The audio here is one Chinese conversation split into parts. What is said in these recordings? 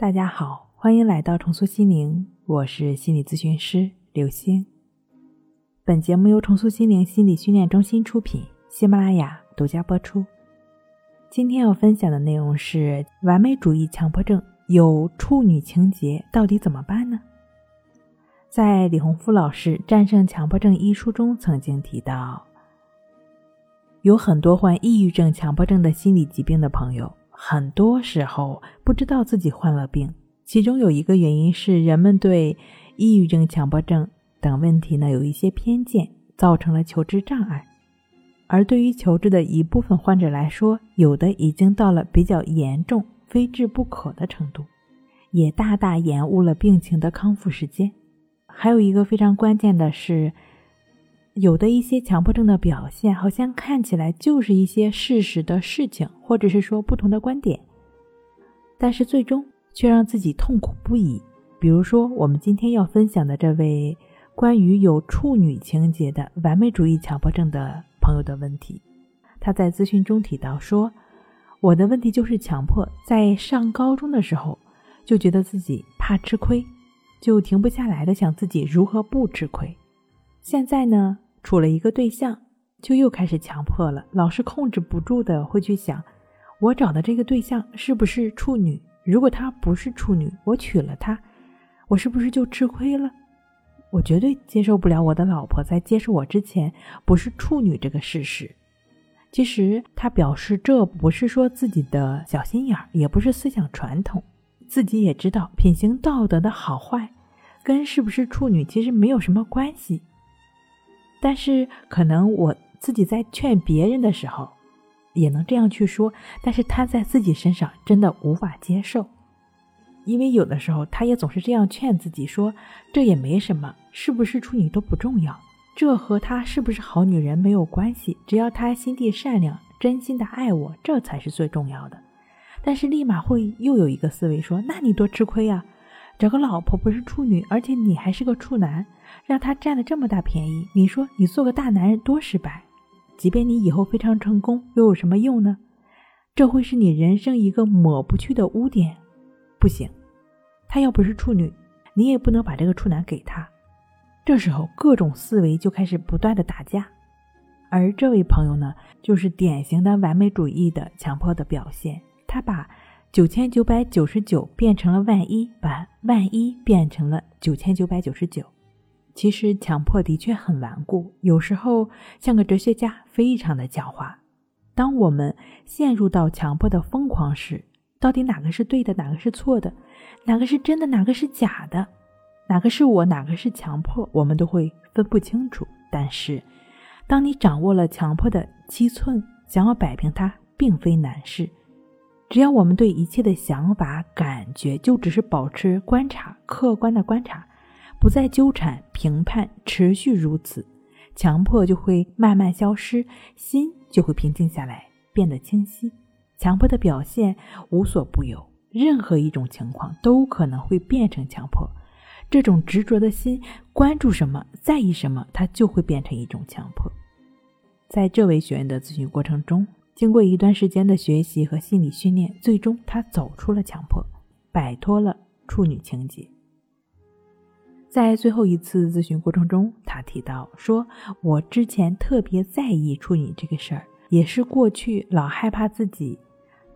大家好，欢迎来到重塑心灵，我是心理咨询师刘星。本节目由重塑心灵心理训练中心出品，喜马拉雅独家播出。今天要分享的内容是：完美主义强迫症有处女情节，到底怎么办呢？在李洪福老师《战胜强迫症》一书中曾经提到，有很多患抑郁症、强迫症的心理疾病的朋友。很多时候不知道自己患了病，其中有一个原因是人们对抑郁症、强迫症等问题呢有一些偏见，造成了求治障碍。而对于求治的一部分患者来说，有的已经到了比较严重、非治不可的程度，也大大延误了病情的康复时间。还有一个非常关键的是。有的一些强迫症的表现，好像看起来就是一些事实的事情，或者是说不同的观点，但是最终却让自己痛苦不已。比如说，我们今天要分享的这位关于有处女情节的完美主义强迫症的朋友的问题，他在咨询中提到说：“我的问题就是强迫，在上高中的时候就觉得自己怕吃亏，就停不下来的想自己如何不吃亏。现在呢？”处了一个对象，就又开始强迫了，老是控制不住的会去想，我找的这个对象是不是处女？如果她不是处女，我娶了她，我是不是就吃亏了？我绝对接受不了我的老婆在接受我之前不是处女这个事实。其实他表示，这不是说自己的小心眼儿，也不是思想传统，自己也知道品行道德的好坏，跟是不是处女其实没有什么关系。但是可能我自己在劝别人的时候，也能这样去说，但是他在自己身上真的无法接受，因为有的时候他也总是这样劝自己说，这也没什么，是不是处女都不重要，这和她是不是好女人没有关系，只要她心地善良，真心的爱我，这才是最重要的。但是立马会又有一个思维说，那你多吃亏呀，找个老婆不是处女，而且你还是个处男。让他占了这么大便宜，你说你做个大男人多失败？即便你以后非常成功，又有什么用呢？这会是你人生一个抹不去的污点。不行，他要不是处女，你也不能把这个处男给他。这时候各种思维就开始不断的打架，而这位朋友呢，就是典型的完美主义的强迫的表现。他把九千九百九十九变成了万一，把万一变成了九千九百九十九。其实强迫的确很顽固，有时候像个哲学家，非常的狡猾。当我们陷入到强迫的疯狂时，到底哪个是对的，哪个是错的，哪个是真的，哪个是假的，哪个是我，哪个是强迫，我们都会分不清楚。但是，当你掌握了强迫的七寸，想要摆平它，并非难事。只要我们对一切的想法、感觉，就只是保持观察，客观的观察。不再纠缠、评判，持续如此，强迫就会慢慢消失，心就会平静下来，变得清晰。强迫的表现无所不有，任何一种情况都可能会变成强迫。这种执着的心，关注什么，在意什么，它就会变成一种强迫。在这位学员的咨询过程中，经过一段时间的学习和心理训练，最终他走出了强迫，摆脱了处女情节。在最后一次咨询过程中，他提到说：“我之前特别在意处女这个事儿，也是过去老害怕自己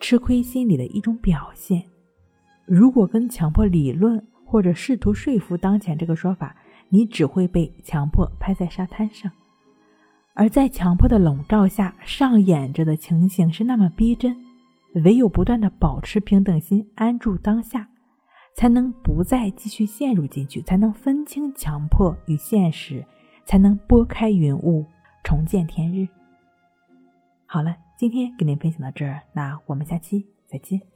吃亏心理的一种表现。如果跟强迫理论或者试图说服当前这个说法，你只会被强迫拍在沙滩上。而在强迫的笼罩下上演着的情形是那么逼真，唯有不断的保持平等心，安住当下。”才能不再继续陷入进去，才能分清强迫与现实，才能拨开云雾，重见天日。好了，今天跟您分享到这儿，那我们下期再见。